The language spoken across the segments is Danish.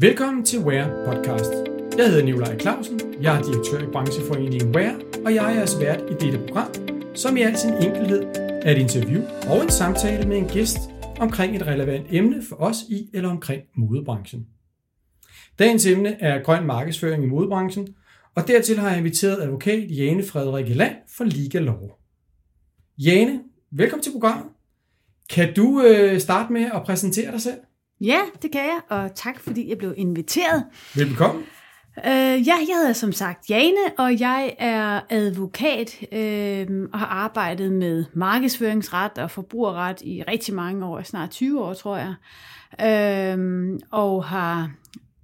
Velkommen til Wear Podcast. Jeg hedder Nikolaj Clausen, jeg er direktør i brancheforeningen Wear, og jeg er jeres vært i dette program, som i al sin enkelhed er et interview og en samtale med en gæst omkring et relevant emne for os i eller omkring modebranchen. Dagens emne er grøn markedsføring i modebranchen, og dertil har jeg inviteret advokat Jane Frederik Land fra Liga Lov. Jane, velkommen til programmet. Kan du øh, starte med at præsentere dig selv? Ja, det kan jeg, og tak fordi jeg blev inviteret. Velkommen. Uh, ja, jeg hedder som sagt Jane, og jeg er advokat uh, og har arbejdet med markedsføringsret og forbrugerret i rigtig mange år, snart 20 år tror jeg, uh, og har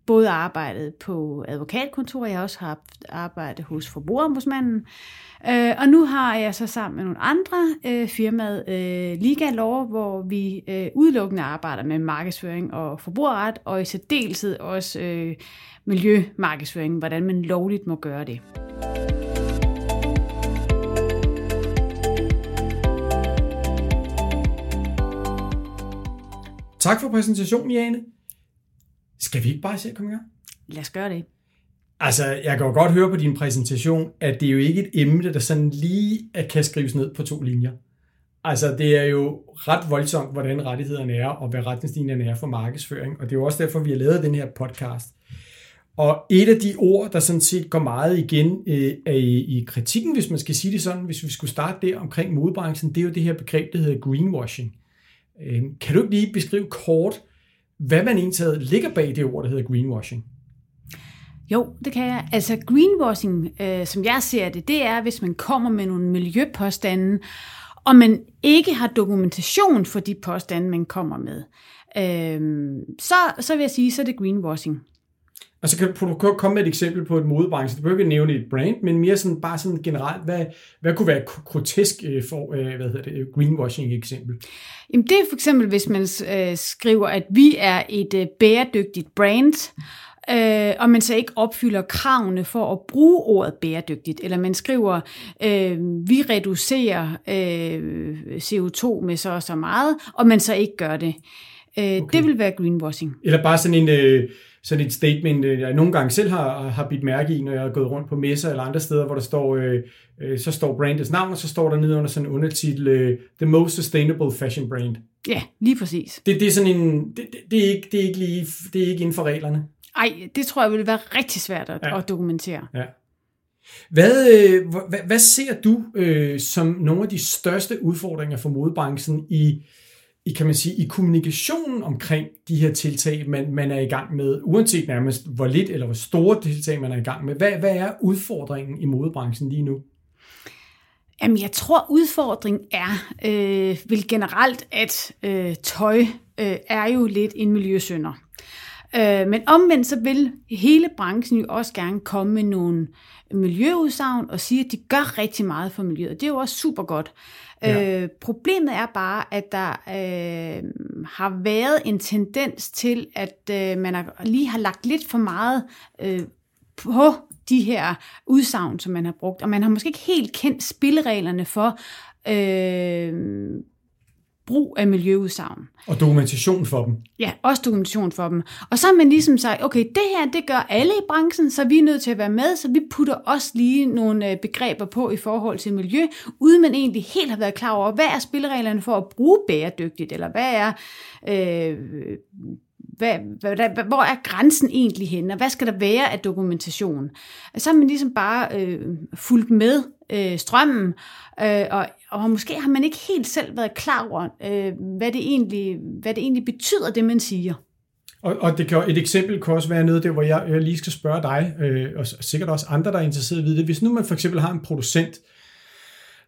både arbejdet på advokatkontor, jeg har også haft arbejde hos Forbrugerombudsmanden, Øh, og nu har jeg så sammen med nogle andre øh, firmaet øh, Liga Law, hvor vi øh, udelukkende arbejder med markedsføring og forbrugerret, og i særdeleshed også øh, miljømarkedsføring, hvordan man lovligt må gøre det. Tak for præsentationen, Jane. Skal vi ikke bare se at komme i gang? Lad os gøre det. Altså, jeg kan jo godt høre på din præsentation, at det er jo ikke et emne, der sådan lige kan skrives ned på to linjer. Altså, det er jo ret voldsomt, hvordan rettighederne er, og hvad retningslinjerne er for markedsføring, og det er jo også derfor, vi har lavet den her podcast. Og et af de ord, der sådan set går meget igen øh, i, i kritikken, hvis man skal sige det sådan, hvis vi skulle starte der omkring modebranchen, det er jo det her begreb, der hedder greenwashing. Øh, kan du ikke lige beskrive kort, hvad man egentlig ligger bag det ord, der hedder greenwashing? Jo, det kan jeg. Altså greenwashing, øh, som jeg ser det, det er, hvis man kommer med nogle miljøpåstande, og man ikke har dokumentation for de påstande, man kommer med. Øh, så, så vil jeg sige, så er det greenwashing. Altså kan du komme med et eksempel på et modebranche? Du behøver ikke nævne et brand, men mere sådan, bare sådan generelt, hvad, hvad kunne være et grotesk øh, for, øh, hvad hedder det, greenwashing eksempel? Jamen det er for eksempel, hvis man øh, skriver, at vi er et bæredygtigt brand, øh, og man så ikke opfylder kravene for at bruge ordet bæredygtigt, eller man skriver, øh, vi reducerer øh, CO2 med så og så meget, og man så ikke gør det. Øh, okay. Det vil være greenwashing. Eller bare sådan en... Øh sådan et statement, øh, jeg nogle gange selv har, har bidt mærke i, når jeg har gået rundt på messer eller andre steder, hvor der står, øh, øh, så står brandets navn, og så står der nede under sådan en undertitel, øh, The Most Sustainable Fashion Brand. Ja, lige præcis. Det, det er sådan en, det, det, det, er ikke, det er ikke lige, det er ikke inden for reglerne. Ej, det tror jeg ville være rigtig svært at, ja. at dokumentere. Ja. Hvad, øh, hvad, hvad ser du øh, som nogle af de største udfordringer for modebranchen i, i, kan man sige, i kommunikationen omkring de her tiltag, man, man er i gang med, uanset nærmest hvor lidt eller hvor store tiltag man er i gang med. Hvad, hvad er udfordringen i modebranchen lige nu? Jamen, jeg tror, udfordringen er øh, vel generelt, at øh, tøj øh, er jo lidt en miljøsynder. Øh, men omvendt så vil hele branchen jo også gerne komme med nogle miljøudsagn og sige, at de gør rigtig meget for miljøet. Det er jo også super godt. Ja. Øh, problemet er bare, at der øh, har været en tendens til, at øh, man har, lige har lagt lidt for meget øh, på de her udsagn, som man har brugt, og man har måske ikke helt kendt spillereglerne for, øh, brug af miljøudsagn. Og dokumentation for dem. Ja, også dokumentation for dem. Og så har man ligesom sagt, okay, det her, det gør alle i branchen, så vi er nødt til at være med, så vi putter også lige nogle øh, begreber på i forhold til miljø, uden man egentlig helt har været klar over, hvad er spillereglerne for at bruge bæredygtigt, eller hvad er øh, hvad, hvad, hvad, hvor er grænsen egentlig henne, og hvad skal der være af dokumentation? Så har man ligesom bare øh, fulgt med øh, strømmen, øh, og, og måske har man ikke helt selv været klar over, øh, hvad, det egentlig, hvad det egentlig betyder, det man siger. Og, og det kan, et eksempel kan også være noget der, hvor jeg, jeg lige skal spørge dig, øh, og sikkert også andre, der er interesseret i det. Hvis nu man for eksempel har en producent,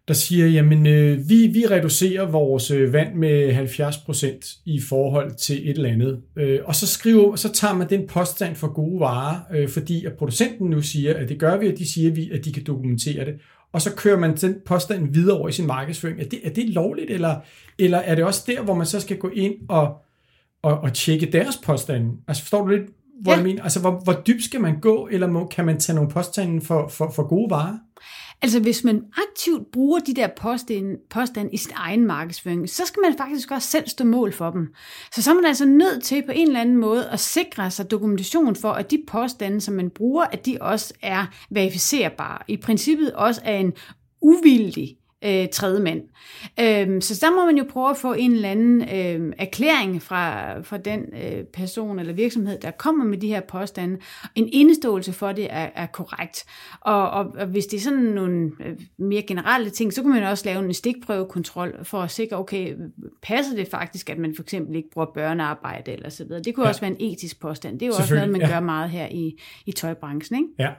der siger, jamen øh, vi, vi reducerer vores øh, vand med 70% i forhold til et eller andet. Øh, og så, skriver, så tager man den påstand for gode varer, øh, fordi at producenten nu siger, at det gør vi, og de siger, vi, at de kan dokumentere det. Og så kører man den påstand videre over i sin markedsføring. Er det, er det lovligt, eller, eller er det også der, hvor man så skal gå ind og, og, og tjekke deres påstande? Altså forstår du lidt, hvor Ja. jeg mener, altså hvor, hvor dybt skal man gå, eller må, kan man tage nogle påstande for, for, for gode varer? Altså hvis man aktivt bruger de der påstande, påstande i sin egen markedsføring, så skal man faktisk også selv stå mål for dem. Så så er man altså nødt til på en eller anden måde at sikre sig dokumentation for, at de påstande, som man bruger, at de også er verificerbare. I princippet også er en uvildig øh, tredje mand. Øhm, så der må man jo prøve at få en eller anden øh, erklæring fra, fra den øh, person eller virksomhed, der kommer med de her påstande. En indeståelse for det er, er korrekt. Og, og, og hvis det er sådan nogle øh, mere generelle ting, så kan man også lave en stikprøvekontrol for at sikre, okay, passer det faktisk, at man for eksempel ikke bruger børnearbejde eller så videre. Det kunne Ja. også være en etisk påstand. Det er jo også noget, man ja. gør meget her i, i tøjbranchen, ikke? Ja.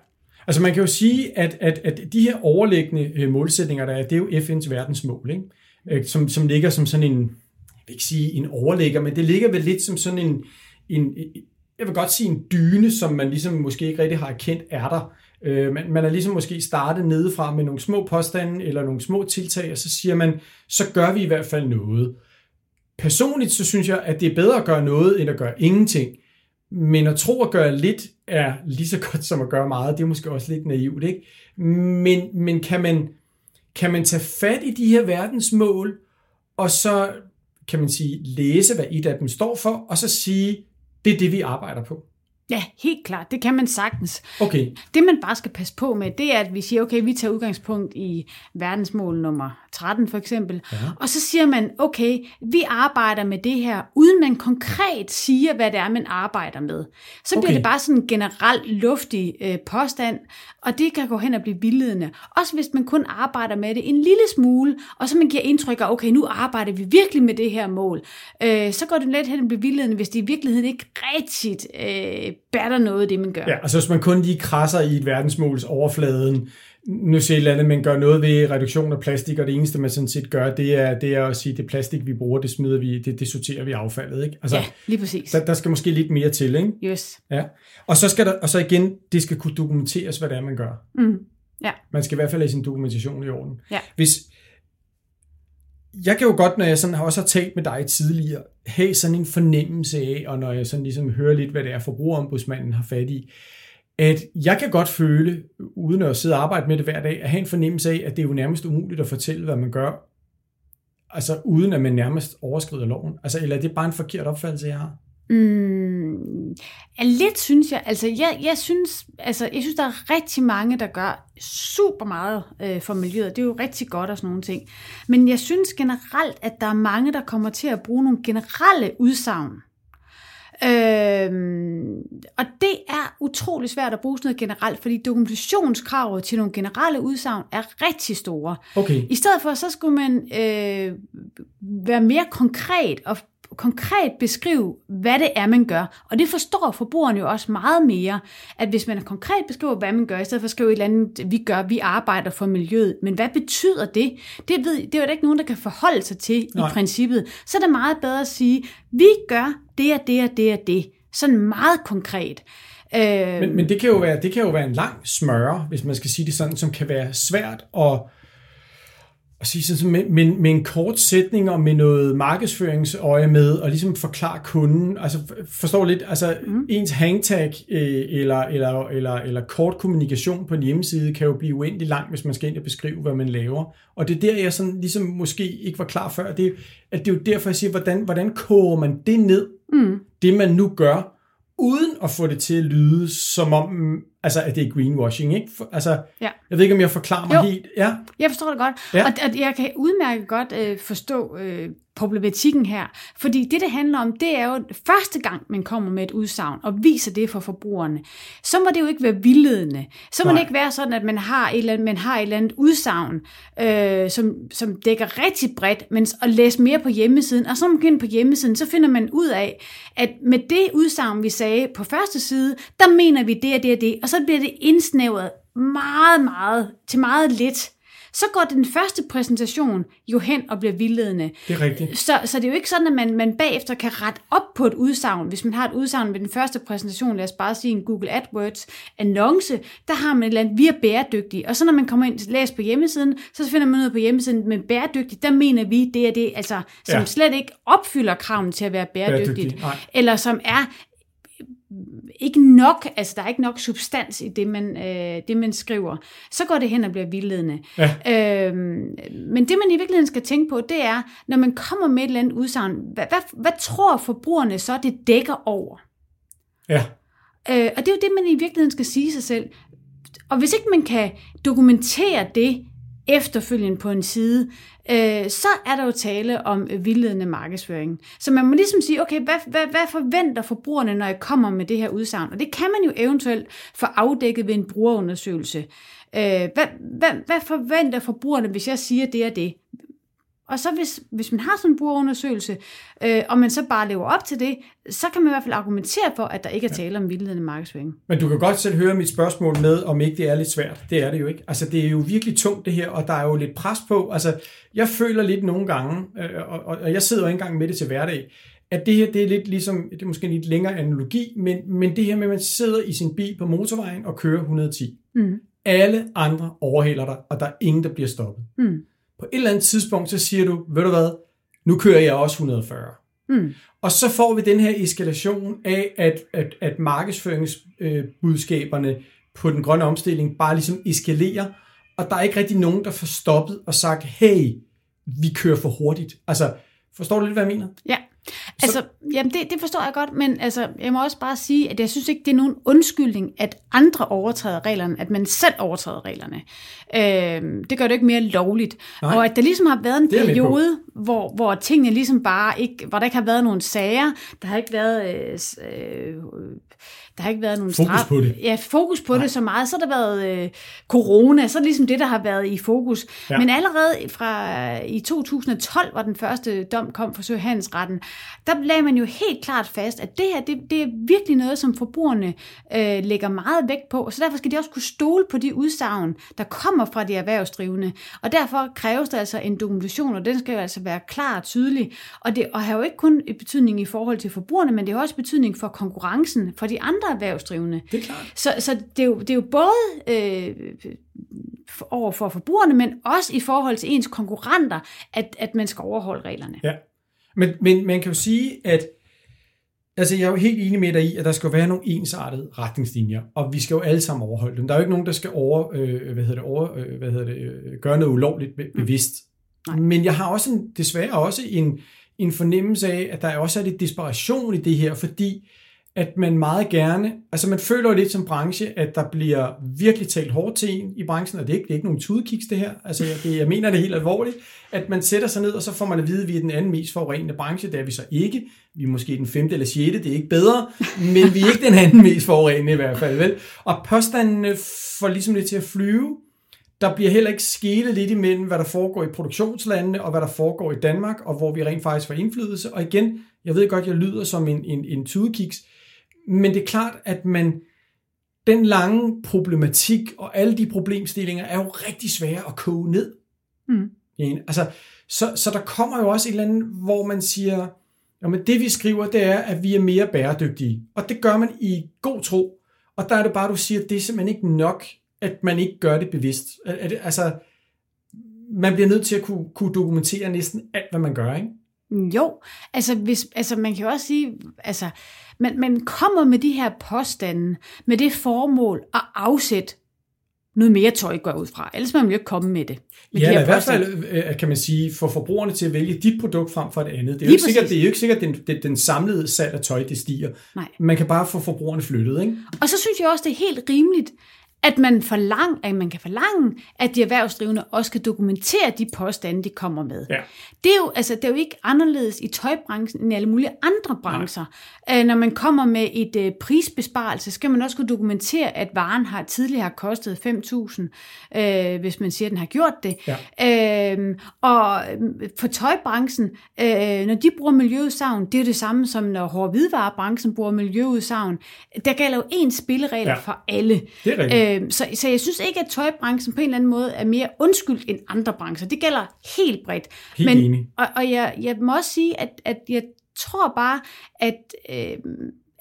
Altså man kan jo sige, at, at, at de her overliggende øh, målsætninger, der er, det er jo FN's verdensmål, ikke? Øh, som, som ligger som sådan en, jeg vil ikke sige en overligger, men det ligger vel lidt som sådan en, en jeg vil godt sige en dyne, som man ligesom måske ikke rigtig har erkendt er der. Øh, man, man er ligesom måske startet nedefra med nogle små påstande eller nogle små tiltag, og så siger man, så gør vi i hvert fald noget. Personligt så synes jeg, at det er bedre at gøre noget, end at gøre ingenting. Men at tro at gøre lidt er lige så godt som at gøre meget. Det er måske også lidt naivt, ikke? Men, men kan, man, kan man tage fat i de her verdensmål, og så kan man sige, læse, hvad et af dem står for, og så sige, det er det, vi arbejder på. Ja, helt klart. Det kan man sagtens. Okay, Det man bare skal passe på med, det er, at vi siger, okay, vi tager udgangspunkt i verdensmål nummer 13 for eksempel, Ja. og så siger man, okay, vi arbejder med det her, uden man konkret siger, hvad det er, man arbejder med. Så bliver Okay. det bare sådan en generelt luftig øh, påstand, og det kan gå hen og blive vildledende. Også hvis man kun arbejder med det en lille smule, og så man giver indtryk af, okay, nu arbejder vi virkelig med det her mål, øh, så går det let hen og bliver vildledende, hvis det i virkeligheden ikke rigtigt øh, batter noget af det, man gør. ja, altså hvis man kun lige krasser i et verdensmåls overfladen, nu siger et eller andet, man gør noget ved reduktion af plastik, og det eneste, man sådan set gør, det er, det er at sige, det plastik, vi bruger, det smider vi, det, det sorterer vi affaldet, ikke? Altså, Ja, lige præcis. der, der skal måske lidt mere til, ikke? Yes. Ja. Og så skal der, og så igen, det skal kunne dokumenteres, hvad det er, man gør. Mm. Ja. Man skal i hvert fald have sin dokumentation i orden. Ja. Hvis, jeg kan jo godt, når jeg sådan også har talt med dig tidligere, have sådan en fornemmelse af, og når jeg sådan ligesom hører lidt, hvad det er, forbrugerombudsmanden har fat i, at jeg kan godt føle, uden at sidde og arbejde med det hver dag, at have en fornemmelse af, at det er jo nærmest umuligt at fortælle, hvad man gør, altså uden at man nærmest overskrider loven. Altså, eller er det bare en forkert opfattelse, jeg har? Mm, ja, lidt synes jeg. Altså, jeg, jeg, synes, altså, jeg synes, der er rigtig mange, der gør super meget øh, for miljøet. Det er jo rigtig godt og sådan nogle ting. Men jeg synes generelt, at der er mange, der kommer til at bruge nogle generelle udsagn. Øhm, og det er utrolig svært at bruge sådan noget generelt, fordi dokumentationskravet til nogle generelle udsagn er rigtig store. Okay. I stedet for, så skulle man øh, være mere konkret og konkret beskrive, hvad det er, man gør. Og det forstår forbrugeren jo også meget mere, at hvis man konkret beskriver, hvad man gør, i stedet for at skrive et eller andet, vi gør, vi arbejder for miljøet. Men hvad betyder det? Det, ved, det er jo da ikke nogen, der kan forholde sig til Nej. i princippet. Så er det meget bedre at sige, vi gør det og det og det og det. Sådan meget konkret. Øh, Men, men det, kan jo være, det kan jo være en lang smøre, hvis man skal sige det sådan, som kan være svært at, at sige sådan, med, med, med en kort sætning og med noget markedsføringsøje med, og ligesom forklare kunden, altså forstår lidt, altså mm. ens hangtag øh, eller, eller, eller, eller kort kommunikation på en hjemmeside kan jo blive uendelig lang, hvis man skal ind og beskrive, hvad man laver. Og det er der, jeg sådan ligesom måske ikke var klar før, det, at det er jo derfor, jeg siger, hvordan, hvordan koger man det ned, mm, det man nu gør, uden at få det til at lyde som om, altså, at det er greenwashing, ikke? For, altså, Ja. jeg ved ikke, om jeg forklarer mig Jo. helt. Ja, Jeg forstår det godt, Ja. og, og jeg kan udmærket godt øh, forstå øh, problematikken her, fordi det, det handler om, det er jo første gang, man kommer med et udsagn og viser det for forbrugerne, så må det jo ikke være vildledende. Så må Nej. det ikke være sådan, at man har et eller andet, man har et eller andet udsagn, øh, som, som dækker rigtig bredt, men at læse mere på hjemmesiden, og så man ind på hjemmesiden, så finder man ud af, at med det udsagn, vi sagde på første side, der mener vi det og det og det, og så bliver det indsnævret meget, meget, til meget lidt. Så går den første præsentation jo hen og bliver vildledende. det er rigtigt. Så, så det er jo ikke sådan, at man, man bagefter kan rette op på et udsagn. Hvis man har et udsagn ved den første præsentation, lad os bare sige en Google AdWords annonce, der har man et eller andet, vi er bæredygtige. Og så når man kommer ind og læser på hjemmesiden, så finder man ud på hjemmesiden, med bæredygtigt, der mener vi det er det, altså, som Ja. slet ikke opfylder kraven til at være bæredygtigt. Bæredygtig, nej. eller som er ikke nok, altså der er ikke nok substans i det, man, øh, det, man skriver, så går det hen og bliver vildledende. Ja. Øhm, men det, man i virkeligheden skal tænke på, det er, når man kommer med et eller andet udsagn, hvad, hvad, hvad tror forbrugerne så, det dækker over? Ja. Øh, og det er jo det, man i virkeligheden skal sige sig selv. Og hvis ikke man kan dokumentere det efterfølgende på en side, øh, så er der jo tale om øh, vildledende markedsføring. Så man må ligesom sige, okay, hvad, hvad, hvad forventer forbrugerne, når jeg kommer med det her udsagn? Og det kan man jo eventuelt få afdækket ved en brugerundersøgelse. Øh, hvad, hvad, hvad forventer forbrugerne, hvis jeg siger det og det? Og så hvis, hvis man har sådan en brugerundersøgelse, øh, og man så bare lever op til det, så kan man i hvert fald argumentere for, at der ikke er tale om vildledende markedsføring. Men du kan godt selv høre mit spørgsmål med, om ikke det er lidt svært. Det er det jo ikke. Altså, det er jo virkelig tungt det her, og der er jo lidt pres på. Altså, jeg føler lidt nogle gange, øh, og, og jeg sidder jo ikke engang med det til hverdag, at det her, det er lidt ligesom, det er måske en lidt længere analogi, men, men det her med, at man sidder i sin bil på motorvejen og kører 110. Mm. Alle andre overhaler dig, og der er ingen, der bliver stoppet. Mm. På et eller andet tidspunkt, så siger du, ved du hvad, nu kører jeg også 140. Mm. Og så får vi den her eskalation af, at, at, at markedsføringsbudskaberne på den grønne omstilling bare ligesom eskalerer, og der er ikke rigtig nogen, der får stoppet og sagt, hey, vi kører for hurtigt. Altså, forstår du lidt, hvad jeg mener? Ja, altså, jamen det, det forstår jeg godt, men altså, jeg må også bare sige, at jeg synes ikke, det er nogen undskyldning, at andre overtræder reglerne, at man selv overtræder reglerne. Øh, det gør det ikke mere lovligt. Nej. Og at der ligesom har været en er periode, hvor, hvor tingene ligesom bare ikke, hvor der ikke har været nogen sager, der har ikke været... Øh, øh, der har ikke været nogen Fokus på det. Ja, fokus på Nej. det så meget. Så har der været øh, corona, så er det ligesom det, der har været i fokus. Ja. Men allerede fra i 2012, hvor den første dom kom fra Søhandelsretten, der lagde man jo helt klart fast, at det her, det, det er virkelig noget, som forbrugerne øh, lægger meget vægt på, så derfor skal de også kunne stole på de udsagn, der kommer fra de erhvervsdrivende. Og derfor kræves der altså en dokumentation, og den skal jo altså være klar og tydelig. Og det og har jo ikke kun et betydning i forhold til forbrugerne, men det har også betydning for konkurrencen for de andre erhvervsdrivende. Det er klart. Så, så det, er jo, det er jo både øh, for- over for forbrugerne, men også i forhold til ens konkurrenter, at, at man skal overholde reglerne. Ja. Men, men man kan jo sige, at altså jeg er jo helt enig med dig i, at der skal være nogle ensartede retningslinjer, og vi skal jo alle sammen overholde dem. Der er jo ikke nogen, der skal over, øh, hvad hedder det, over, øh, hvad hedder det, øh, gøre noget ulovligt be- bevidst. Nej. Men jeg har også en, desværre også en, en fornemmelse af, at der også er lidt desperation i det her, fordi at man meget gerne, altså man føler jo lidt som branche, at der bliver virkelig talt hårdt til en i branchen, og det er ikke, det er ikke nogen tudekiks det her, altså jeg, det, jeg mener det helt alvorligt, at man sætter sig ned, og så får man at vide, at vi er den anden mest forurenende branche, det er vi så ikke, vi er måske den femte eller sjette, det er ikke bedre, men vi er ikke den anden mest forurenende i hvert fald, vel? Og påstandene får ligesom lidt til at flyve, der bliver heller ikke skelet lidt imellem, hvad der foregår i produktionslandene, og hvad der foregår i Danmark, og hvor vi rent faktisk får indflydelse. Og igen, jeg ved godt, jeg lyder som en, en, en tudekiks, men det er klart, at man, den lange problematik og alle de problemstillinger er jo rigtig svære at koge ned. Mm. Altså, så, så der kommer jo også et eller andet, hvor man siger, jamen det vi skriver, det er, at vi er mere bæredygtige. Og det gør man i god tro. Og der er det bare, du siger, at det er simpelthen ikke nok, at man ikke gør det bevidst. Er det, altså, man bliver nødt til at kunne, kunne dokumentere næsten alt, hvad man gør, ikke? Jo, altså, hvis, altså man kan jo også sige, altså, man, man kommer med de her påstande med det formål at afsætte noget mere tøj, går ud fra. Ellers man jo ikke komme med det. Med Ja, de i hvert fald øh, kan man sige, for forbrugerne til at vælge dit produkt frem for et andet. Det er jo ikke sikkert, det er jo ikke sikkert, at den, den, den samlede salg af tøj, det stiger. Nej. Man kan bare få forbrugerne flyttet, ikke? Og så synes jeg også, det er helt rimeligt, at man, forlang, at man kan forlange, at de erhvervsdrivende også skal dokumentere de påstande, de kommer med. Ja. Det er, jo, altså, det er jo ikke anderledes i tøjbranchen end i alle mulige andre brancher. Øh, når man kommer med et øh, prisbesparelse, skal man også kunne dokumentere, at varen har tidligere har kostet 5.000, øh, hvis man siger, at den har gjort det. Ja. Øh, og for tøjbranchen, øh, når de bruger miljøudsagn, det er jo det samme som når hård hvidevarebranchen bruger miljøudsagn. Der gælder jo ens spilleregler Ja. ja. for alle. Det er rigtigt. Øh, så, så jeg synes ikke, at tøjbranchen på en eller anden måde er mere undskyldt end andre brancher. Det gælder helt bredt. Helt Men, enig. Og, og jeg, jeg må også sige, at, at jeg tror bare, at, øh,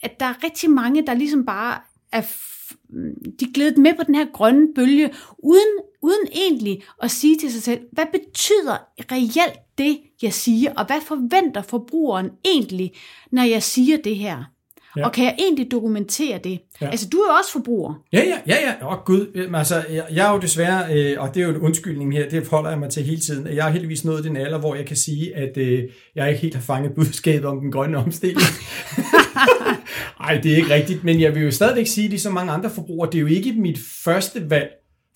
at der er rigtig mange, der ligesom bare er de glædet med på den her grønne bølge, uden, uden egentlig at sige til sig selv, hvad betyder reelt det, jeg siger, og hvad forventer forbrugeren egentlig, når jeg siger det her? Ja. Og kan jeg egentlig dokumentere det? Ja. Altså, du er jo også forbruger. Ja, ja, ja, ja. Åh, oh, Gud. Altså, jeg, jeg er jo desværre, øh, og det er jo en undskyldning her, det holder jeg mig til hele tiden. Jeg har heldigvis nået den alder, hvor jeg kan sige, at øh, jeg ikke helt har fanget budskabet om den grønne omstilling. Nej, det er ikke rigtigt, men jeg vil jo stadigvæk sige, ligesom mange andre forbrugere, det er jo ikke mit første valg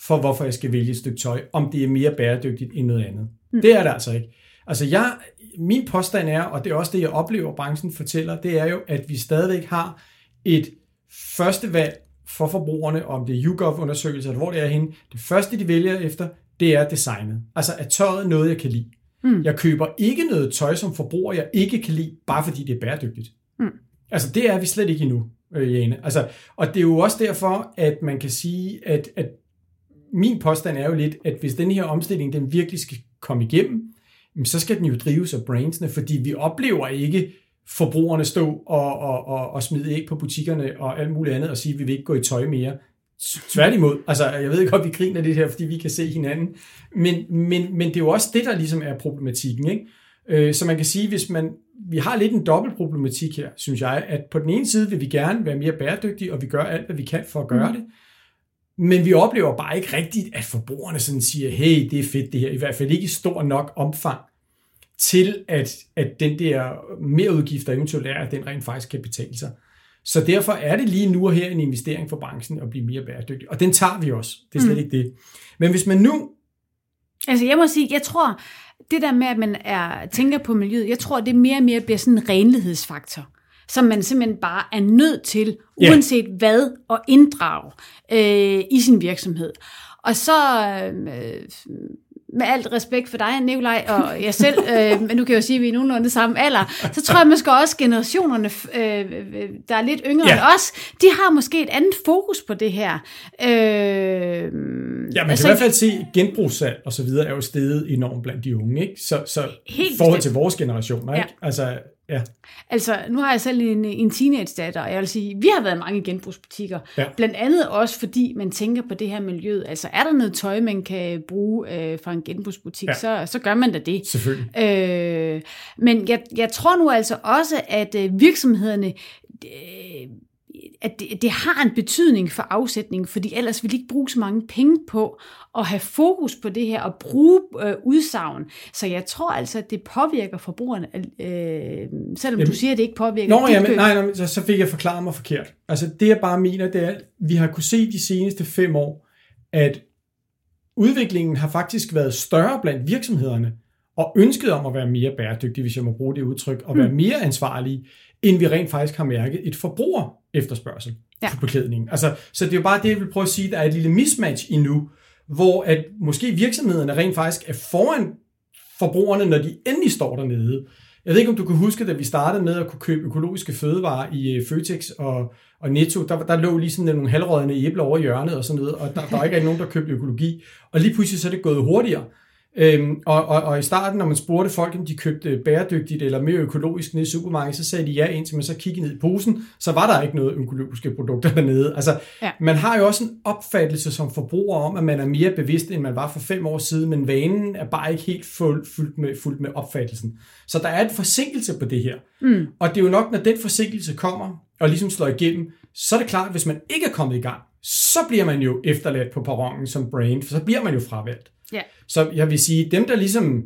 for, hvorfor jeg skal vælge et stykke tøj, om det er mere bæredygtigt end noget andet. Mm. Det er det altså ikke. Altså jeg, min påstand er, og det er også det, jeg oplever, branchen fortæller, det er jo, at vi stadigvæk har et første valg for forbrugerne, om det er YouGov-undersøgelser, eller hvor det er henne. Det første, de vælger efter, det er designet. Altså, er tøjet noget, jeg kan lide? Mm. Jeg køber ikke noget tøj som forbruger, jeg ikke kan lide, bare fordi det er bæredygtigt. Mm. Altså, det er vi slet ikke endnu, øh, Jane. Altså, og det er jo også derfor, at man kan sige, at, at min påstand er jo lidt, at hvis den her omstilling, den virkelig skal komme igennem, så skal den jo drives af brandsene, fordi vi oplever ikke forbrugerne stå og, og, og, og smide æg på butikkerne og alt muligt andet og sige, at vi vil ikke gå i tøj mere. Tværtimod, altså jeg ved godt, vi griner det her, fordi vi kan se hinanden, men, men, men det er jo også det, der ligesom er problematikken. Ikke? Øh, så man kan sige, hvis man, vi har lidt en dobbelt problematik her, synes jeg, at på den ene side vil vi gerne være mere bæredygtige, og vi gør alt, hvad vi kan for at gøre mm. det, men vi oplever bare ikke rigtigt, at forbrugerne sådan siger, hey, det er fedt det her, i hvert fald ikke i stor nok omfang, til at, at den der mere udgifter eventuelt er, at den rent faktisk kan betale sig. Så derfor er det lige nu og her en investering for branchen at blive mere bæredygtig. Og den tager vi også. Det er slet mm. ikke det. Men hvis man nu... Altså jeg må sige, jeg tror, det der med, at man er, tænker på miljøet, jeg tror, det mere og mere bliver sådan en renlighedsfaktor som man simpelthen bare er nødt til, uanset yeah. hvad, at inddrage øh, i sin virksomhed. Og så øh, med alt respekt for dig, Nikolaj, og jeg selv, øh, men nu kan jeg jo sige, at vi er nogenlunde samme alder, så tror jeg måske også generationerne, øh, der er lidt yngre ja. end os, de har måske et andet fokus på det her. Øh, ja, man kan altså, i hvert fald se, at genbrugssalg og så videre er jo steget enormt blandt de unge, ikke? Så, så i forhold til vores generationer, ikke? Ja. Altså, Ja. Altså, nu har jeg selv en, en teenage-datter, og jeg vil sige, vi har været mange genbrugsbutikker. Ja. Blandt andet også, fordi man tænker på det her miljø. Altså, er der noget tøj, man kan bruge øh, fra en genbrugsbutik, ja. så, så gør man da det. Selvfølgelig. Øh, men jeg, jeg tror nu altså også, at øh, virksomhederne... Øh, at det, det har en betydning for afsætning, fordi ellers vil de ikke bruge så mange penge på at have fokus på det her og bruge øh, udsagn. Så jeg tror altså, at det påvirker forbrugerne, øh, selvom jamen, du siger, at det ikke påvirker Nå, jamen, nej, nej, så, så fik jeg forklaret mig forkert. Altså det jeg bare mener, det er, at vi har kunne se de seneste fem år, at udviklingen har faktisk været større blandt virksomhederne, og ønsket om at være mere bæredygtige, hvis jeg må bruge det udtryk, og være mm. mere ansvarlige, end vi rent faktisk har mærket et forbruger efterspørgsel ja. på beklædningen. Altså, så det er jo bare det, jeg vil prøve at sige, der er et lille mismatch endnu, hvor at måske virksomhederne rent faktisk er foran forbrugerne, når de endelig står dernede. Jeg ved ikke, om du kan huske, da vi startede med at kunne købe økologiske fødevarer i øh, Føtex og, og Netto, der, der lå lige sådan nogle halvrådende æbler over hjørnet og sådan noget, og der, der er ikke nogen, der købte økologi. Og lige pludselig så er det gået hurtigere. Øhm, og, og, og i starten, når man spurgte folk, om de købte bæredygtigt eller mere økologisk nede i supermarkedet, så sagde de ja, indtil man så kiggede ned i posen, så var der ikke noget økologiske produkter dernede. Altså, ja. man har jo også en opfattelse som forbruger om, at man er mere bevidst, end man var for fem år siden, men vanen er bare ikke helt fuld, fyldt, med, fuldt med opfattelsen. Så der er en forsinkelse på det her. Mm. Og det er jo nok, når den forsinkelse kommer og ligesom slår igennem, så er det klart, at hvis man ikke er kommet i gang, så bliver man jo efterladt på perronen som brain, for så bliver man jo fravalgt. Ja. Så jeg vil sige, dem der ligesom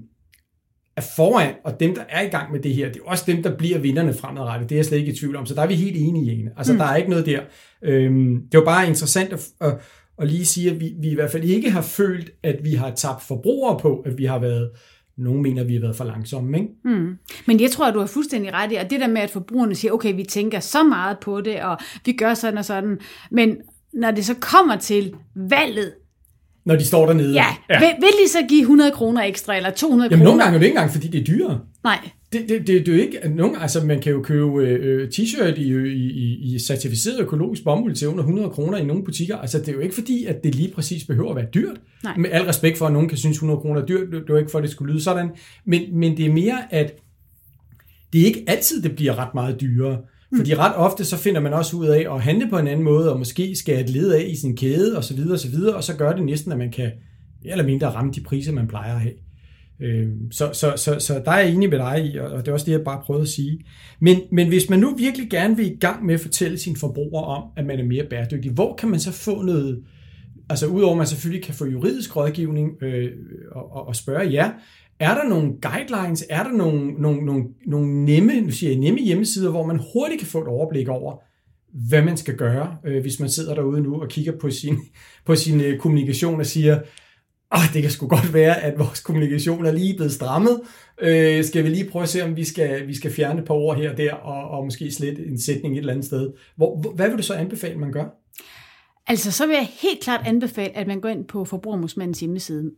er foran, og dem der er i gang med det her, det er også dem, der bliver vinderne fremadrettet. Det er jeg slet ikke i tvivl om. Så der er vi helt enige i Altså mm. der er ikke noget der. Øhm, det var bare interessant at, at, at lige sige, at vi, vi i hvert fald ikke har følt, at vi har tabt forbrugere på, at vi har været nogle mener, at vi har været for langsomme. Ikke? Mm. Men jeg tror, at du har fuldstændig ret i, at det der med, at forbrugerne siger, okay, vi tænker så meget på det, og vi gør sådan og sådan, men når det så kommer til valget, når de står dernede. Ja, ja. Vil, vil de så give 100 kroner ekstra, eller 200 Jamen, kroner? nogle gange er det ikke engang, fordi det er dyrere. Nej. Det, det, det, det er jo ikke, nogen, altså man kan jo købe øh, t-shirt i, i, i, i certificeret økologisk bomuld til under 100 kroner i nogle butikker. Altså det er jo ikke fordi, at det lige præcis behøver at være dyrt. Nej. Med al respekt for, at nogen kan synes 100 kroner er dyrt, det er jo ikke for, at det skulle lyde sådan. Men, men det er mere, at det er ikke altid, det bliver ret meget dyrere. Fordi ret ofte så finder man også ud af at handle på en anden måde, og måske skal et led af i sin kæde, og så videre, og så videre, og så gør det næsten, at man kan eller mindre ramme de priser, man plejer at have. Øhm, så, så, så, så der er jeg enig med dig i, og det er også det, jeg bare prøvede at sige. Men, men hvis man nu virkelig gerne vil i gang med at fortælle sine forbrugere om, at man er mere bæredygtig, hvor kan man så få noget, altså udover at man selvfølgelig kan få juridisk rådgivning øh, og, og, og spørge jer, er der nogle guidelines, er der nogle, nogle, nogle, nogle nemme, nu siger jeg, nemme hjemmesider, hvor man hurtigt kan få et overblik over, hvad man skal gøre, øh, hvis man sidder derude nu og kigger på sin, på sin øh, kommunikation og siger, Åh, det kan sgu godt være, at vores kommunikation er lige blevet strammet. Øh, skal vi lige prøve at se, om vi skal, vi skal fjerne et par ord her og der, og, og måske slet en sætning et eller andet sted. Hvor, hvad vil du så anbefale, man gør? Altså, så vil jeg helt klart anbefale, at man går ind på Forbrugermusmandens hjemmeside.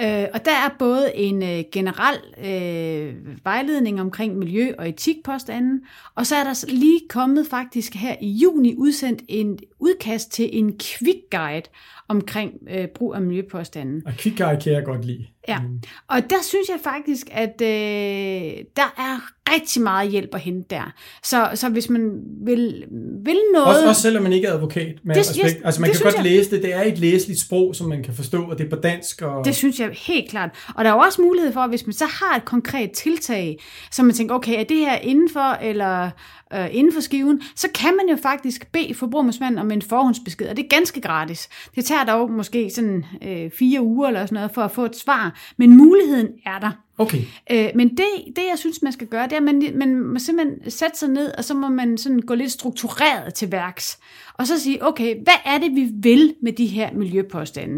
Øh, og der er både en øh, generel øh, vejledning omkring miljø- og etikpåstanden, og så er der lige kommet faktisk her i juni udsendt en udkast til en quick guide omkring øh, brug af miljøpåstanden. Og guide kan jeg godt lide. Ja, mm. og der synes jeg faktisk, at øh, der er rigtig meget hjælp at hente der. Så, så hvis man vil, vil noget... Også, også selvom man ikke er advokat med det, respekt. Yes, altså man kan godt jeg, læse det. Det er et læseligt sprog, som man kan forstå, og det er på dansk. Og... Det synes jeg helt klart. Og der er jo også mulighed for, hvis man så har et konkret tiltag, så man tænker, okay, er det her indenfor, eller øh, inden for skiven, så kan man jo faktisk bede forbrugermusmanden om en forhåndsbesked, og det er ganske gratis. Det tager dog måske sådan øh, fire uger eller sådan noget for at få et svar, men muligheden er der. Okay. Øh, men det, det, jeg synes, man skal gøre, det er, at man, man må simpelthen sætte sig ned, og så må man sådan gå lidt struktureret til værks. Og så sige, okay, hvad er det, vi vil med de her miljøpåstande?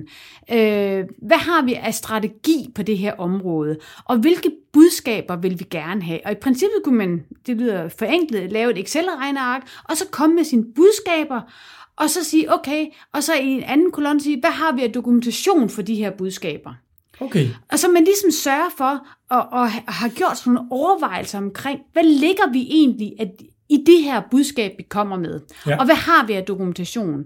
Øh, hvad har vi af strategi på det her område? Og hvilke budskaber vil vi gerne have? Og i princippet kunne man, det lyder forenklet, lave et Excel-regneark, og så komme med sine budskaber, og så sige, okay, og så i en anden kolonne sige, hvad har vi af dokumentation for de her budskaber? Okay. Og så man ligesom sørger for at, at have gjort sådan nogle overvejelser omkring, hvad ligger vi egentlig at, i det her budskab, vi kommer med? Ja. Og hvad har vi af dokumentation?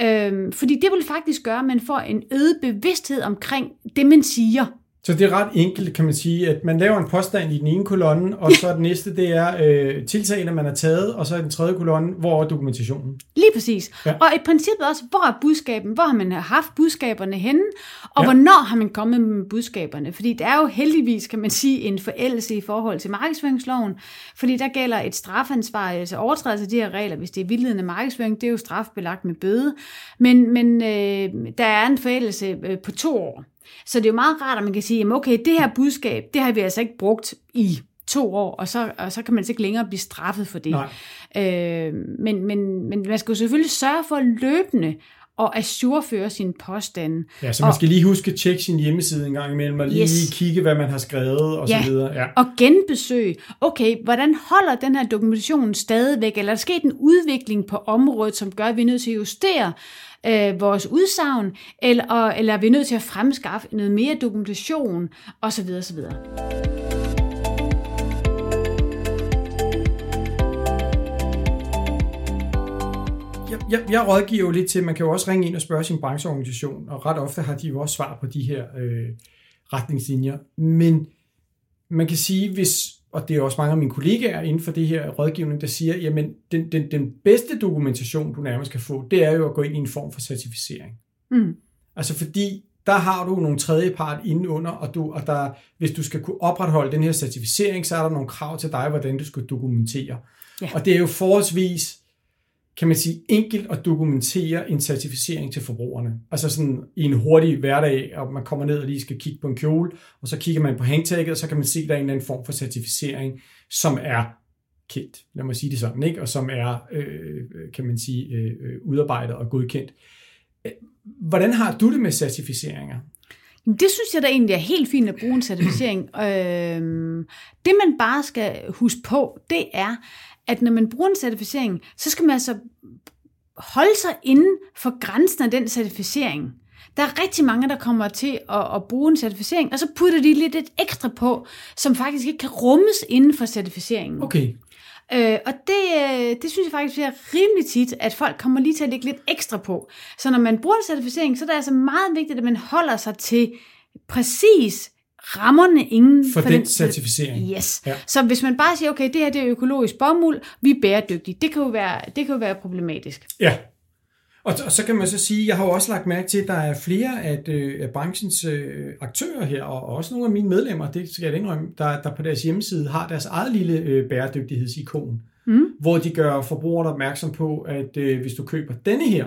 Øhm, fordi det vil faktisk gøre, at man får en øget bevidsthed omkring det, man siger. Så det er ret enkelt, kan man sige, at man laver en påstand i den ene kolonne, og så den næste, det er øh, tiltagene, man har taget, og så den tredje kolonne, hvor er dokumentationen? Lige præcis. Ja. Og i princippet også, hvor er budskaben? Hvor har man haft budskaberne henne? Og ja. hvornår har man kommet med budskaberne? Fordi det er jo heldigvis, kan man sige, en forældelse i forhold til markedsføringsloven, fordi der gælder et strafansvar, altså overtrædelse af de her regler, hvis det er vildledende markedsføring, det er jo strafbelagt med bøde. Men, men øh, der er en forældelse øh, på to år. Så det er jo meget rart, at man kan sige, jamen okay, det her budskab, det har vi altså ikke brugt i to år, og så, og så kan man altså ikke længere blive straffet for det. Øh, men, men, men man skal jo selvfølgelig sørge for løbende og ajourføre sin påstande. Ja, så man skal lige huske at tjekke sin hjemmeside en gang imellem, og lige yes. kigge, hvad man har skrevet, og ja. så videre. Ja. Og genbesøg. Okay, hvordan holder den her dokumentation stadigvæk? Eller er der sket en udvikling på området, som gør, at vi er nødt til at justere øh, vores udsagn, eller, og, eller er vi nødt til at fremskaffe noget mere dokumentation, osv. osv. Jeg, jeg, rådgiver jo lidt til, man kan jo også ringe ind og spørge sin brancheorganisation, og ret ofte har de jo også svar på de her øh, retningslinjer. Men man kan sige, hvis, og det er også mange af mine kollegaer inden for det her rådgivning, der siger, jamen den, den, den bedste dokumentation, du nærmest kan få, det er jo at gå ind i en form for certificering. Mm. Altså fordi der har du nogle tredjepart indenunder, og, du, og der, hvis du skal kunne opretholde den her certificering, så er der nogle krav til dig, hvordan du skal dokumentere. Ja. Og det er jo forholdsvis kan man sige, enkelt at dokumentere en certificering til forbrugerne. Altså sådan i en hurtig hverdag, og man kommer ned og lige skal kigge på en kjole, og så kigger man på hangtagget, og så kan man se, at der er en eller anden form for certificering, som er kendt, lad mig sige det sådan, ikke? og som er, øh, kan man sige, øh, udarbejdet og godkendt. Hvordan har du det med certificeringer? Det synes jeg da egentlig er helt fint at bruge en certificering. øhm, det man bare skal huske på, det er, at når man bruger en certificering, så skal man altså holde sig inden for grænsen af den certificering. Der er rigtig mange, der kommer til at, at bruge en certificering, og så putter de lidt et ekstra på, som faktisk ikke kan rummes inden for certificeringen. Okay. Øh, og det, øh, det synes jeg faktisk er rimelig tit, at folk kommer lige til at lægge lidt ekstra på. Så når man bruger en certificering, så er det altså meget vigtigt, at man holder sig til præcis rammerne inden for, for den, den certificering. Yes. Ja. Så hvis man bare siger, okay, det her det er økologisk bomuld, vi er bæredygtige, det kan jo være, det kan jo være problematisk. Ja. Og, og så kan man så sige, jeg har jo også lagt mærke til, at der er flere af, øh, af branchens øh, aktører her, og også nogle af mine medlemmer, det skal jeg indrømme, der, der på deres hjemmeside har deres eget lille øh, bæredygtighedsikon, mm. hvor de gør forbrugerne opmærksom på, at øh, hvis du køber denne her,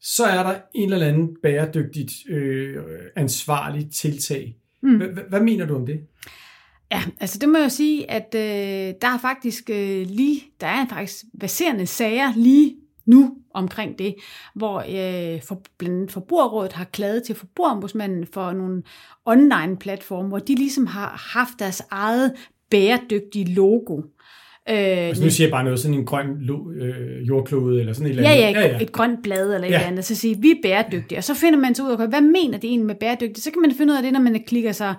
så er der en eller anden bæredygtigt øh, ansvarligt tiltag. Mm. Hvad mener du om det? Ja, altså det må jeg sige, at øh, der er faktisk øh, lige, der er faktisk baserende sager lige nu omkring det, hvor øh, for, blandt andet Forbrugerrådet har klaget til Forbrugerombudsmanden for nogle online-platforme, hvor de ligesom har haft deres eget bæredygtige logo. Øh, altså nu siger jeg bare noget, sådan en grøn øh, jordklode, eller sådan et eller andet. Ja, ja, et, ja, ja. et grønt blad, eller et ja. eller andet. Så siger vi er bæredygtige, og så finder man så ud af, hvad mener det egentlig med bæredygtigt? Så kan man finde ud af det, når man klikker sig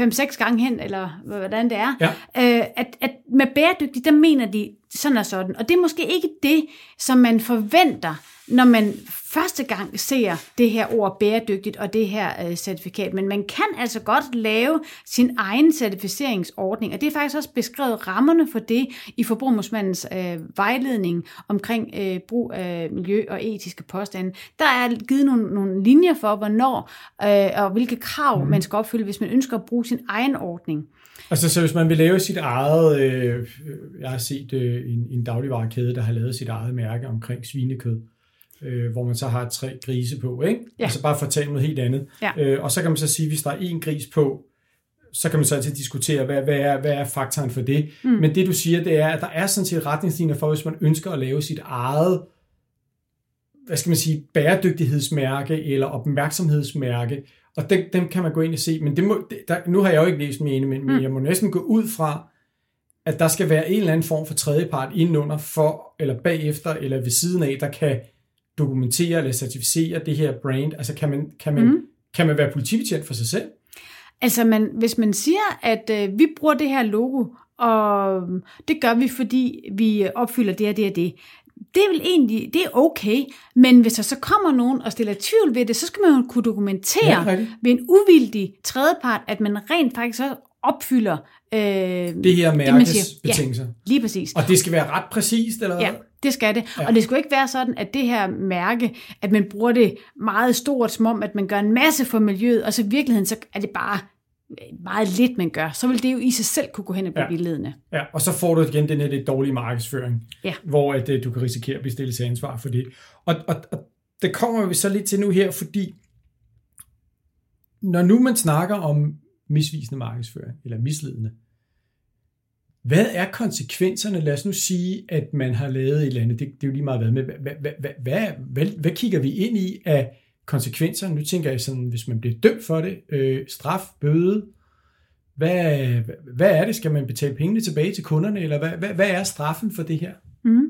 5-6 gange hen, eller hvordan det er. Ja. Øh, at, at med bæredygtigt, der mener de sådan og sådan. Og det er måske ikke det, som man forventer, når man første gang ser det her ord bæredygtigt og det her øh, certifikat, men man kan altså godt lave sin egen certificeringsordning, og det er faktisk også beskrevet rammerne for det i Forbrugermusmandens øh, vejledning omkring øh, brug af miljø og etiske påstande. Der er givet nogle, nogle linjer for, hvornår øh, og hvilke krav mm. man skal opfylde, hvis man ønsker at bruge sin egen ordning. Altså, så hvis man vil lave sit eget, øh, jeg har set øh, en, en dagligvarekæde, der har lavet sit eget mærke omkring svinekød, øh, hvor man så har tre grise på, ikke? Ja. Altså bare for at tage noget helt andet. Ja. Øh, og så kan man så sige, hvis der er en gris på, så kan man så altid diskutere, hvad, hvad, er, hvad er faktoren for det. Mm. Men det du siger, det er, at der er sådan set retningslinjer for, hvis man ønsker at lave sit eget, hvad skal man sige, bæredygtighedsmærke eller opmærksomhedsmærke, og dem, dem kan man gå ind og se, men det må, der, nu har jeg jo ikke læst mine, men, mm. men jeg må næsten gå ud fra, at der skal være en eller anden form for tredjepart indenunder for, eller bagefter, eller ved siden af, der kan dokumentere eller certificere det her brand? Altså kan man, kan man, mm. kan man være politibetjent for sig selv? Altså man, hvis man siger, at øh, vi bruger det her logo, og det gør vi, fordi vi opfylder det og det og det, det er vel egentlig, det er okay, men hvis der så kommer nogen og stiller tvivl ved det, så skal man jo kunne dokumentere ja, ved en uvildig tredjepart, at man rent faktisk også opfylder øh, det her mærkes betingelser. Ja, lige præcis. Og det skal være ret præcist, eller Ja, det skal det. Ja. Og det skal ikke være sådan, at det her mærke, at man bruger det meget stort, som om, at man gør en masse for miljøet, og så i virkeligheden, så er det bare meget lidt, man gør, så vil det jo i sig selv kunne gå hen og blive ja. vildledende. Ja, og så får du igen den her lidt dårlige markedsføring, ja. hvor at, uh, du kan risikere at blive stillet til ansvar for det. Og, og, og det kommer vi så lidt til nu her, fordi når nu man snakker om misvisende markedsføring, eller misledende, hvad er konsekvenserne? Lad os nu sige, at man har lavet et eller andet. Det, det er jo lige meget hvad med. Hvad, hvad, hvad, hvad, hvad, hvad kigger vi ind i af konsekvenser? Nu tænker jeg sådan, hvis man bliver dømt for det, øh, straf, bøde, hvad, hvad er det? Skal man betale pengene tilbage til kunderne, eller hvad, hvad, hvad er straffen for det her? Mm.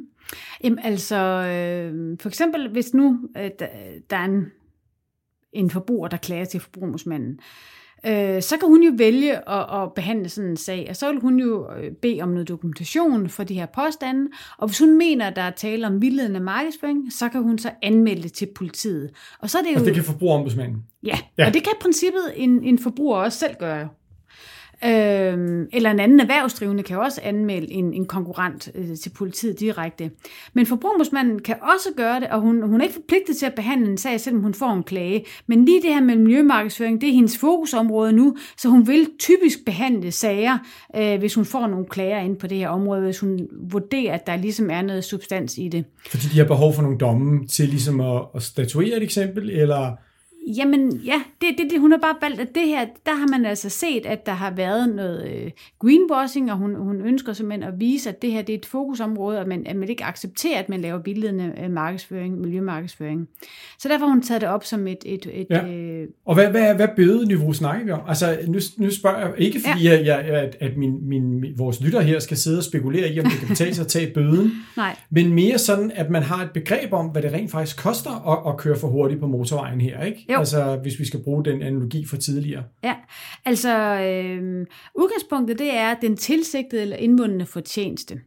Jamen altså, øh, for eksempel hvis nu øh, der, der er en, en forbruger, der klager til forbrugermusmanden, øh, så kan hun jo vælge at, at behandle sådan en sag, og så vil hun jo øh, bede om noget dokumentation for de her påstande, og hvis hun mener, at der er tale om vildledende markedsføring, så kan hun så anmelde det til politiet. Og så er det jo... Og det kan forbrugerombudsmanden? Ja, ja, og det kan i princippet en, en forbruger også selv gøre. Øh, eller en anden erhvervsdrivende kan også anmelde en, en konkurrent øh, til politiet direkte. Men forbrugermusmanden kan også gøre det, og hun, hun er ikke forpligtet til at behandle en sag, selvom hun får en klage. Men lige det her med miljømarkedsføring, det er hendes fokusområde nu, så hun vil typisk behandle sager, øh, hvis hun får nogle klager ind på det her område, hvis hun vurderer, at der ligesom er noget substans i det. Fordi de har behov for nogle domme til ligesom at, at statuere et eksempel, eller Jamen ja, det, det, det, hun har bare valgt, at det her, der har man altså set, at der har været noget øh, greenwashing, og hun, hun ønsker simpelthen at vise, at det her det er et fokusområde, og man, at man ikke accepterer, at man laver billedende øh, markedsføring, miljømarkedsføring. Så derfor har hun taget det op som et... et, et ja. øh, og hvad, hvad, hvad bødeniveau snakker vi om? Altså, nu, nu spørger jeg ikke, fordi ja. jeg, jeg, at, at min, min, min, vores lytter her skal sidde og spekulere i, om det kan betale sig at tage bøden, Nej. men mere sådan, at man har et begreb om, hvad det rent faktisk koster at, at køre for hurtigt på motorvejen her, ikke? Jo. Altså, hvis vi skal bruge den analogi fra tidligere. Ja, altså øh, udgangspunktet det er den tilsigtede eller indvundne fortjeneste.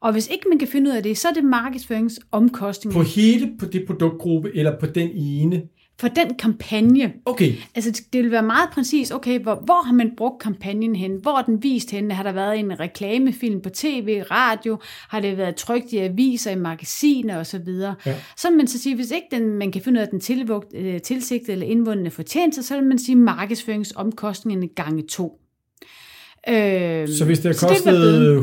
Og hvis ikke man kan finde ud af det, så er det markedsføringsomkostninger. På hele på det produktgruppe, eller på den ene for den kampagne. Okay. Altså, det vil være meget præcis, okay, hvor, hvor har man brugt kampagnen hen? Hvor er den vist hen? Har der været en reklamefilm på tv, radio? Har det været trygt i aviser, i magasiner osv.? Ja. Så vil man så sige, hvis ikke den, man kan finde ud af den tilvugt, øh, tilsigtede eller indvundne fortjeneste, så vil man sige markedsføringsomkostningerne gange to. Øh, Så hvis det har kostet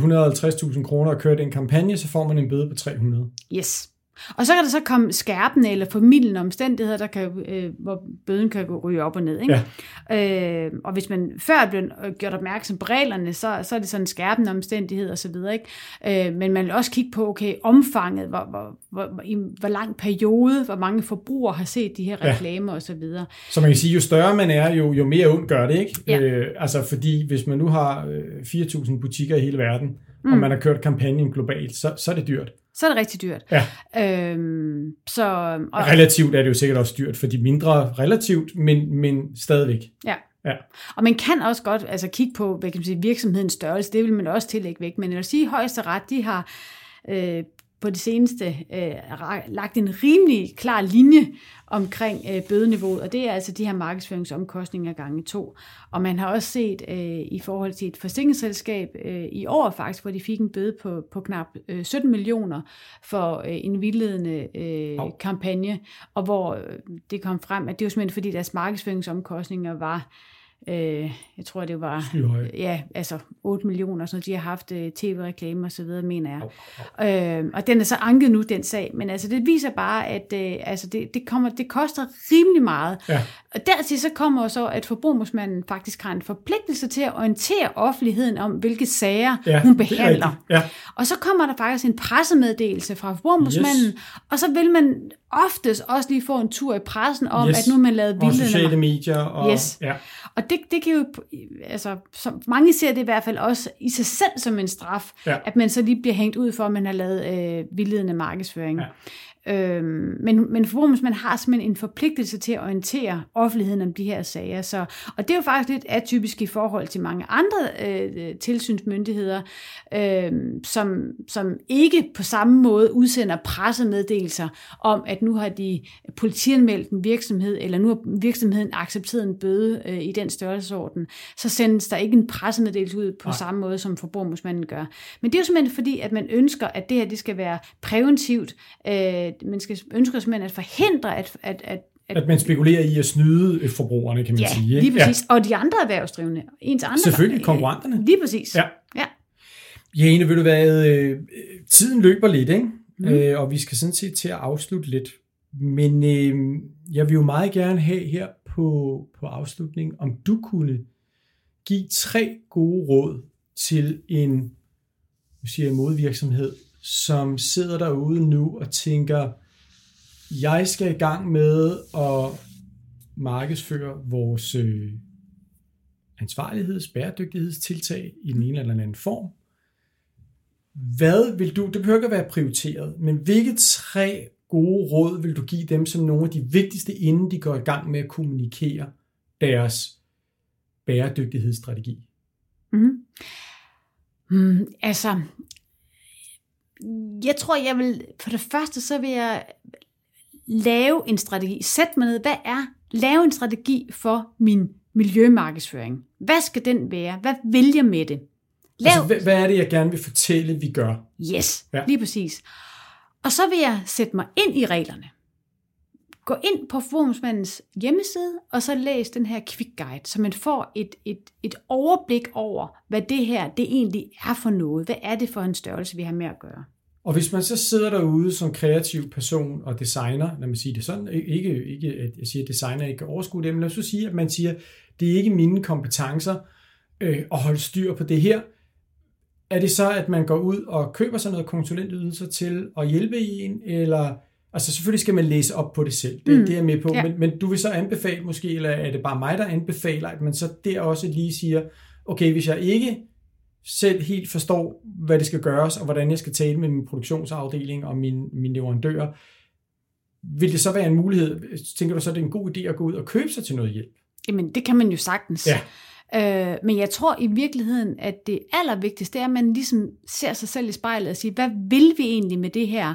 150.000 kroner at køre den kampagne, så får man en bøde på 300. Yes. Og så kan der så komme skærpende eller formidlende omstændigheder, der kan, øh, hvor bøden kan gå ryge op og ned. Ikke? Ja. Øh, og hvis man før er blevet gjort opmærksom på reglerne, så, så er det sådan en skærpende omstændighed og så videre. Ikke? Øh, men man vil også kigge på, okay, omfanget, hvor, hvor, hvor, i hvor lang periode, hvor mange forbrugere har set de her reklamer ja. og så videre. Så man kan sige, jo større man er, jo, jo mere ondt gør det, ikke? Ja. Øh, altså fordi hvis man nu har øh, 4.000 butikker i hele verden, mm. og man har kørt kampagnen globalt, så, så er det dyrt. Så er det rigtig dyrt. Ja. Øhm, så, og, Relativt er det jo sikkert også dyrt for de mindre relativt, men, men stadigvæk. Ja. Ja. Og man kan også godt altså, kigge på hvad kan man sige, virksomhedens størrelse, det vil man også tillægge væk, men jeg vil sige, at højesteret, de har øh, på det seneste øh, lagt en rimelig klar linje omkring øh, bødeniveauet, og det er altså de her markedsføringsomkostninger gange to. Og man har også set øh, i forhold til et forsikringsselskab øh, i år faktisk, hvor de fik en bøde på, på knap øh, 17 millioner for øh, en vildledende øh, kampagne, og hvor øh, det kom frem, at det var simpelthen fordi deres markedsføringsomkostninger var øh, jeg tror det var ja, altså 8 millioner, så de har haft øh, tv-reklamer og så videre, mener jeg. Au, Øh, og den er så anket nu, den sag. Men altså, det viser bare, at øh, altså, det, det, kommer, det koster rimelig meget. Ja. Og dertil så kommer så, at forbrugermanden faktisk har en forpligtelse til at orientere offentligheden om, hvilke sager Ja, hun er behandler. Ja. Og så kommer der faktisk en pressemeddelelse fra forbrugerombudsmanden, yes. og så vil man oftest også lige få en tur i pressen om, Yes. at nu man lavet Og vildledende sociale medier. Og, Yes. ja. og det, det kan jo, altså, som mange ser det i hvert fald også i sig selv som en straf, Ja. at man så lige bliver hængt ud for, at man har lavet øh, vildledende markedsføring. Ja. Øhm, men, men forbrugerombudsmanden har simpelthen en forpligtelse til at orientere offentligheden om de her sager. Så, og det er jo faktisk lidt atypisk i forhold til mange andre øh, tilsynsmyndigheder, øh, som, som ikke på samme måde udsender pressemeddelelser om, at nu har de politianmeldt en virksomhed, eller nu har virksomheden accepteret en bøde øh, i den størrelsesorden. Så sendes der ikke en pressemeddelelse ud på Nej. samme måde, som forbrugerombudsmanden gør. Men det er jo simpelthen fordi, at man ønsker, at det her det skal være præventivt. Øh, man skal ønsker simpelthen at forhindre, at, at, at At man spekulerer i at snyde forbrugerne, kan man Ja, sige. ikke? lige præcis. Ja. Og de andre erhvervsdrivende. Ens andre Selvfølgelig, konkurrenterne. Lige præcis. Ja. ja. Jane, vil du være, øh, tiden løber lidt, ikke? Mm. Øh, og vi skal sådan set til at afslutte lidt. Men øh, jeg vil jo meget gerne have her på, på afslutningen, om du kunne give tre gode råd til en, nu siger jeg, modvirksomhed, som sidder derude nu og tænker, jeg skal i gang med at markedsføre vores øh, ansvarligheds- bæredygtighedstiltag i den ene eller anden form. Hvad vil du, det behøver ikke at være prioriteret, men hvilke tre gode råd vil du give dem som nogle af de vigtigste, inden de går i gang med at kommunikere deres bæredygtighedsstrategi? Mm. Mm, altså, jeg tror, jeg vil, for det første, så vil jeg lave en strategi. Sæt mig ned, hvad er, lave en strategi for min miljømarkedsføring. Hvad skal den være? Hvad vil jeg med det? Lav, Altså, hvad, hvad er det, jeg gerne vil fortælle, vi gør? Yes, Ja. ja. lige præcis. Og så vil jeg sætte mig ind i reglerne. Gå ind på forumsmandens hjemmeside, og så læs den her quick guide, så man får et, et, et overblik over, hvad det her det egentlig er for noget. Hvad er det for en størrelse, vi har med at gøre? Og hvis man så sidder derude som kreativ person og designer, lad mig sige det sådan, ikke, ikke at jeg siger, at designer ikke kan overskue det, men lad os så sige, at man siger, det er ikke mine kompetencer øh, at holde styr på det her. Er det så, at man går ud og køber sig noget konsulentydelser til at hjælpe en, eller altså selvfølgelig skal man læse op på det selv, det, mm. Det er jeg med på, Ja. men, men du vil så anbefale måske, eller er det bare mig, der anbefaler, at man så der også lige siger, okay, hvis jeg ikke selv helt forstår, hvad det skal gøres, og hvordan jeg skal tale med min produktionsafdeling og min, min leverandører, vil det så være en mulighed? Tænker du så, at det er en god idé at gå ud og købe sig til noget hjælp? Jamen, det kan man jo sagtens. Ja. Øh, men jeg tror i virkeligheden, at det allervigtigste er, at man ligesom ser sig selv i spejlet og siger, hvad vil vi egentlig med det her?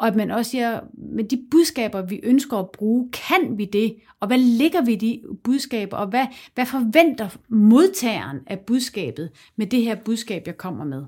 Og at man også siger, med de budskaber, vi ønsker at bruge, kan vi det? Og hvad ligger vi i de budskaber? Og hvad, hvad forventer modtageren af budskabet med det her budskab, jeg kommer med?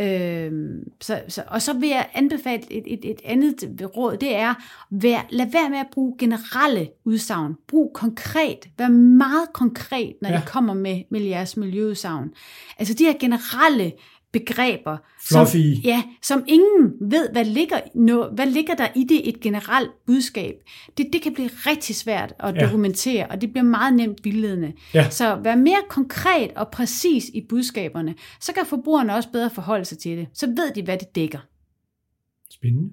Øh, så, så, og så vil jeg anbefale et, et, et andet råd, det er, vær, lad være med at bruge generelle udsagn. Brug konkret. Vær meget konkret, når ja. I kommer med, med jeres miljøudsagn. Altså de her generelle begreber, Fluffy. som, ja, som ingen ved, hvad ligger, no, hvad ligger der i det et generelt budskab. Det, det kan blive rigtig svært at ja. dokumentere, og det bliver meget nemt vildledende. Ja. Så vær mere konkret og præcis i budskaberne, så kan forbrugerne også bedre forholde sig til det. Så ved de, hvad det dækker. Spændende.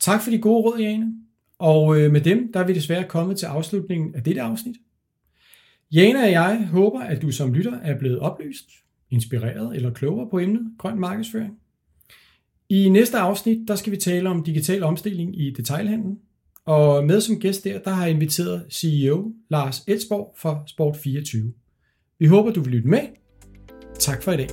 Tak for de gode råd, Jane. Og øh, med dem, der er vi desværre kommet til afslutningen af dette afsnit. Jana og jeg håber, at du som lytter er blevet oplyst inspireret eller klogere på emnet grøn markedsføring. I næste afsnit, der skal vi tale om digital omstilling i detailhandlen. Og med som gæst der, der har jeg inviteret CEO Lars Elsborg fra Sport24. Vi håber, du vil lytte med. Tak for i dag.